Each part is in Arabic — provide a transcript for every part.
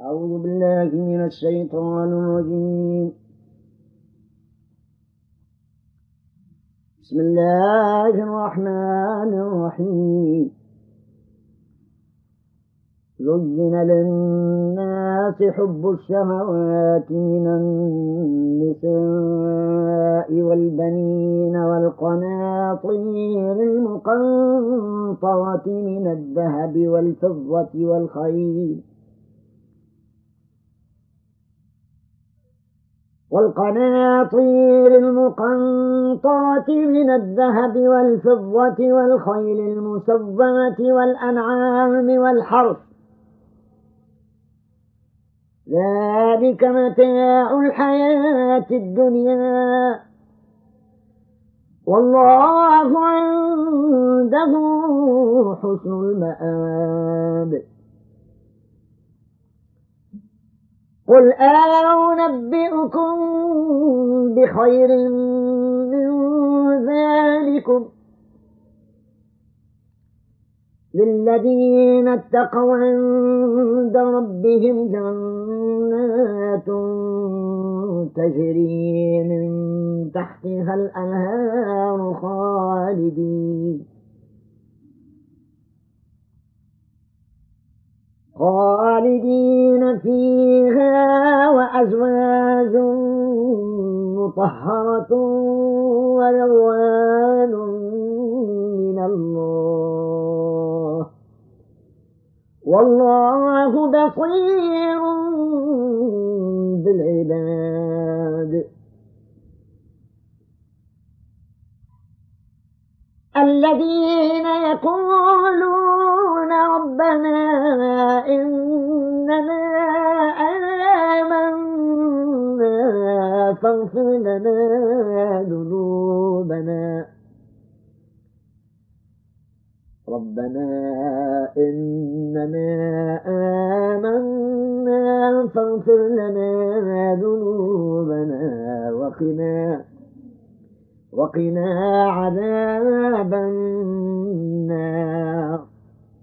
أعوذ بالله من الشيطان الرجيم. بسم الله الرحمن الرحيم. زين للناس حب الشهوات من النساء والبنين والقناطير المقنطرة من الذهب والفضة والخيل. والقناطير المقنطرة من الذهب والفضة والخيل المسومة والأنعام والحرث. ذلك متاع الحياة الدنيا. والله عنده حسن المآب. قل أنبئكم بخير من ذلكم للذين اتقوا عند ربهم جنات تجري من تحتها الأنهار خالدين خالدين فيها وأزواج مطهرة ورضوان من الله. والله بصير بالعباد. الذين يقولون ربنا إننا آمنا فاغفر لنا ذنوبنا. ربنا إننا آمنا فاغفر لنا ذنوبنا وقنا وقنا عذاب النار.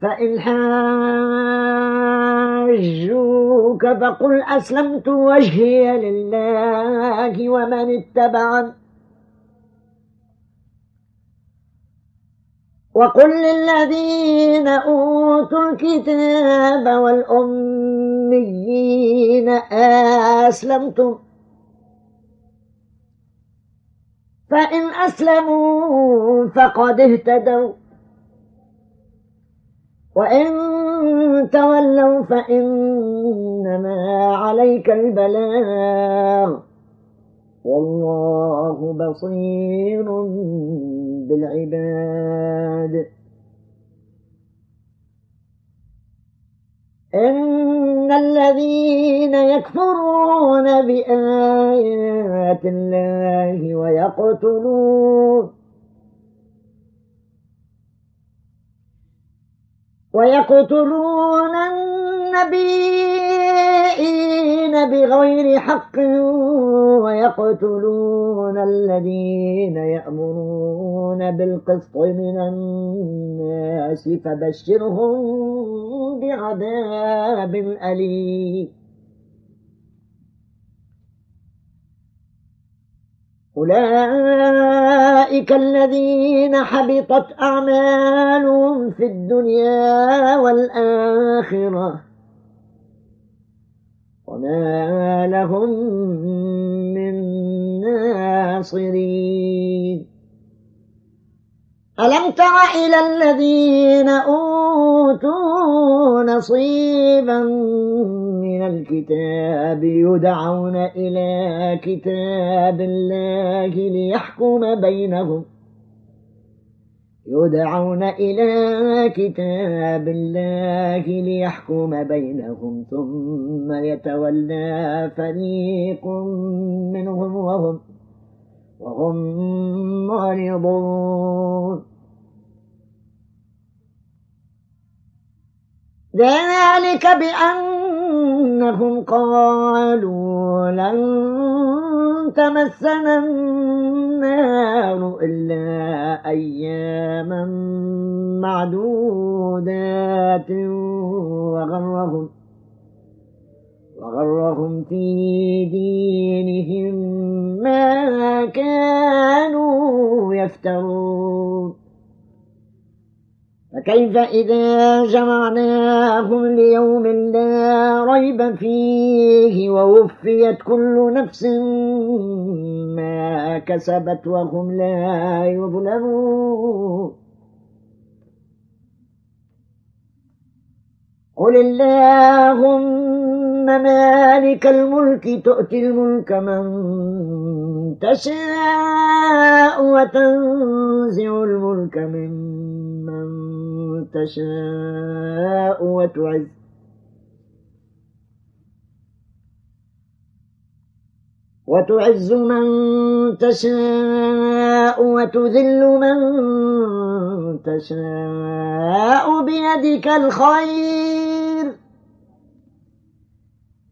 فإن حاجوك فقل أسلمت وجهي لله ومن اتبعني. وقل للذين أوتوا الكتاب والأميين أسلمتم. فإن أسلموا فقد اهتدوا. وإن تولوا فإنما عليك البلاغ. والله بصير بالعباد. إن الذين يكفرون بآيات الله ويقتلون ويقتلون النبيين بغير حق يقتلون الذين يأمرون بالقسط من الناس فبشرهم بعذاب أليم. أولئك الذين حبطت أعمالهم في الدنيا والآخرة. وما لهم من ناصرين. ألم تر إلى الذين أوتوا نصيبا من الكتاب يدعون إلى كتاب الله ليحكم بينهم. يدعون إلى كتاب الله ليحكم بينهم ثم يتولى فريق منهم وهم وهم معرضون. ذلك بأنهم قالوا لن تمسنا النار إلا أياما معدودات وغرهم وغرهم في دينهم ما كانوا يفترون. فكيف إذا جمعناهم ليوم لا ريب فيه ووفيت كل نفس ما كسبت وهم لا يظلمون. قل اللهم مالك الملك تؤتي الملك من تشاء وتنزع الملك ممن تشاء وتعز. وتعز من تشاء وتذل من تشاء بيدك الخير.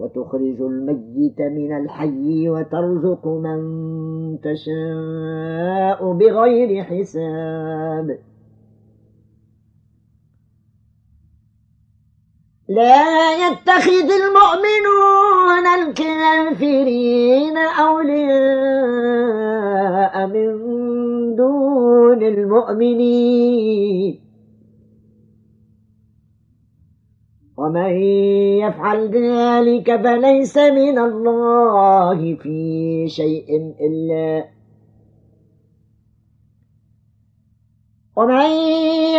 وتخرج الميت من الحي وترزق من تشاء بغير حساب. لا يتخذ المؤمنون الكافرين أولياء من دون المؤمنين. ومن يفعل ذلك فليس من الله في شيء إلا ومن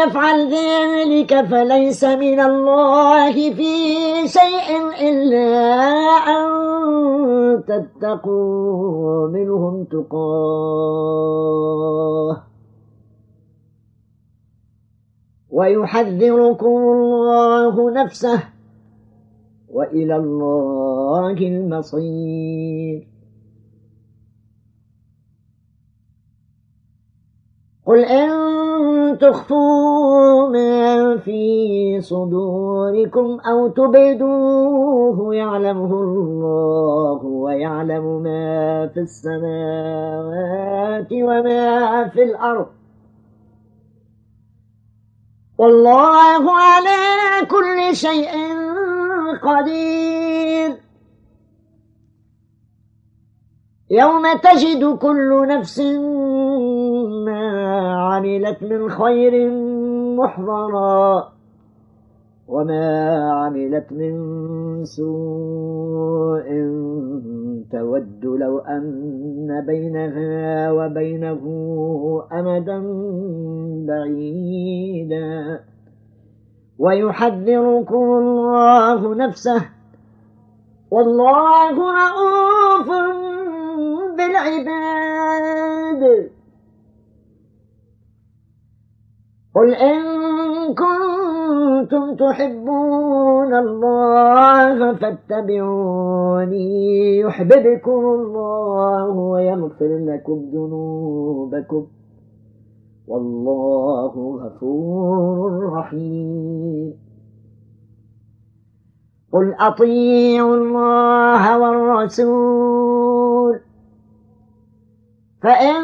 يفعل ذلك فليس من الله في شيء إلا أن تتقوا منهم تقاه ويحذركم الله نفسه وإلى الله المصير. قل إن تخفوا ما في صدوركم أو تبدوه يعلمه الله ويعلم ما في السماوات وما في الأرض. والله على كل شيء قدير. يوم تجد كل نفس ما عملت من خير محضرا. وما عملت من سوء تود لو أن بينها وبينه أمدا بعيدا ويحذركم الله نفسه والله رؤوف بالعباد قل إن كنتم تحبون الله فاتبعوني يحببكم الله ويغفر لكم ذنوبكم. والله غفور رحيم. قل أطيعوا الله والرسول. فإن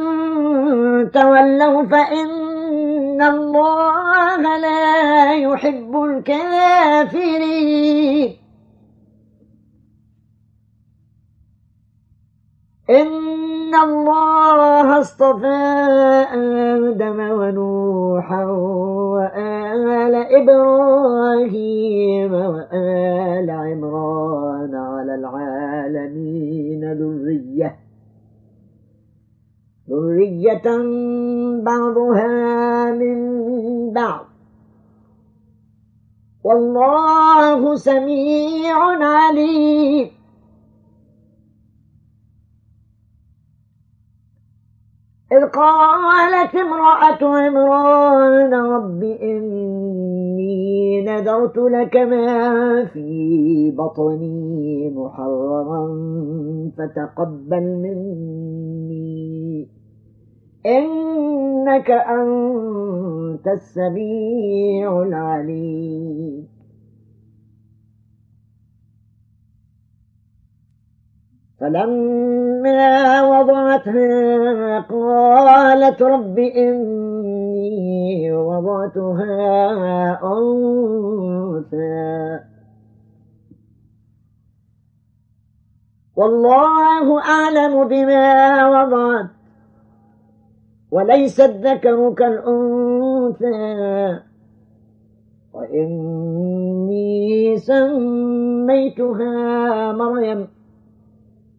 تولوا فإن الله لا يحب الكافرين. إن الله اصطفى آدم ونوحا وآل إبراهيم وآل عمران على العالمين ذرية. ذرية بعضها من بعض والله سميع عليم إذ قالت امرأة عمران رب إني نذرت لك ما في بطني محررا فتقبل مني إنك أنت السميع العليم. فلما وضعتها قالت رب إني وضعتها أنثى. والله أعلم بما وضعت. وليس الذكر كالأنثى. وإني سميتها مريم.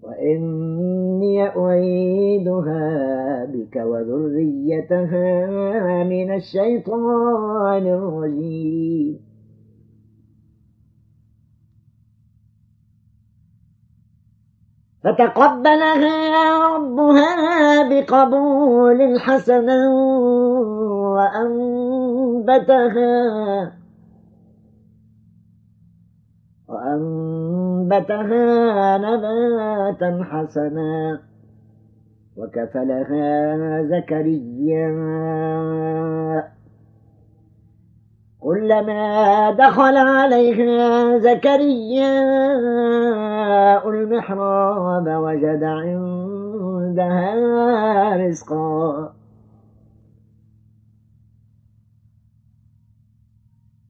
وإني أعيدها بك وذريتها من الشيطان الرجيم. فتقبلها ربها بقبول حسن وأنبتها وأنبتها نباتا حسنا وكفلها زكريا كلما دخل عليها زكريا المحراب وجد عندها رزقا.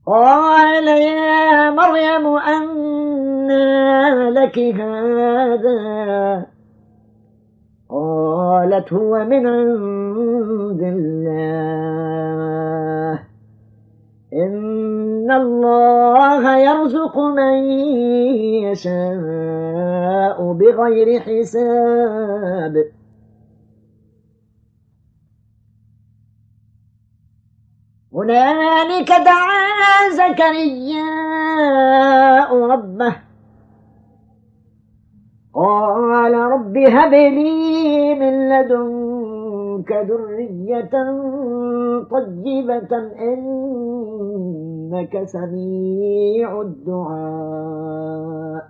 قال يا مريم أنى لك هذا؟ قالت هو من عند الله. إن الله يرزق من يشاء بغير حساب. هنالك دعا زكرياء ربه. قال رب هب لي من لدنك ذرية طيبة إنك سميع الدعاء.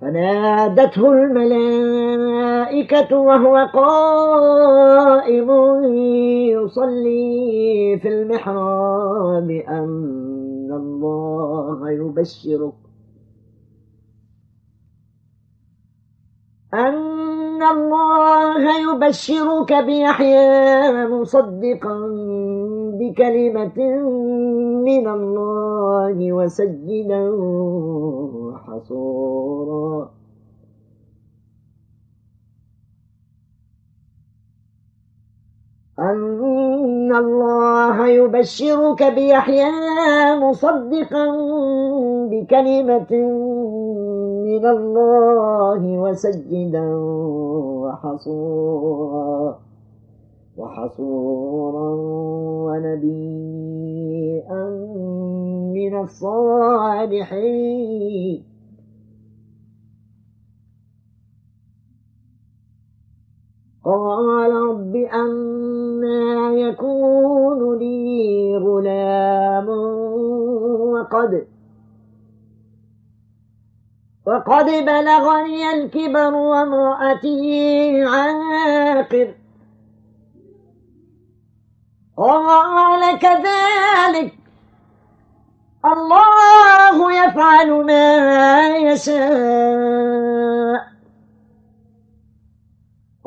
فنادته الملائكة وهو قائم يصلي في المحراب أن الله يبشرك. أن الله يبشرك بيحيى مصدقا بكلمة من الله وسيدا حصورا أن الله يبشرك بيحيى مصدقا بكلمة من الله وسيدا وحصورا وحصورا ونبيا من الصالحين. قال رب أنا يكون لي غلام وقد وقد بلغني الكبر وامرأتي عاقر. قال كذلك. الله يفعل ما يشاء.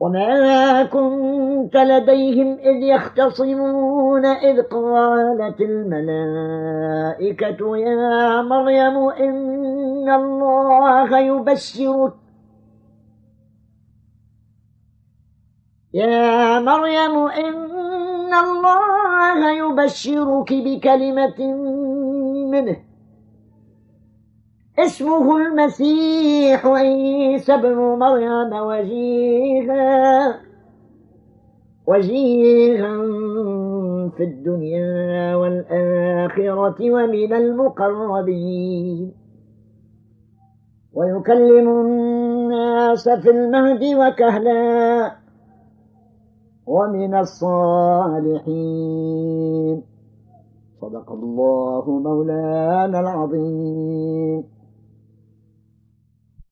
وما كنت لديهم إذ يختصمون إذ قالت الملائكة يا مريم إن الله يبشرك. يا مريم إن الله يبشرك بكلمة منه. اسمه المسيح عيسى بن مريم وجيها وجيها في الدنيا والآخرة ومن المقربين. ويكلم الناس في المهد وكهلا ومن الصالحين. صدق الله مولانا العظيم.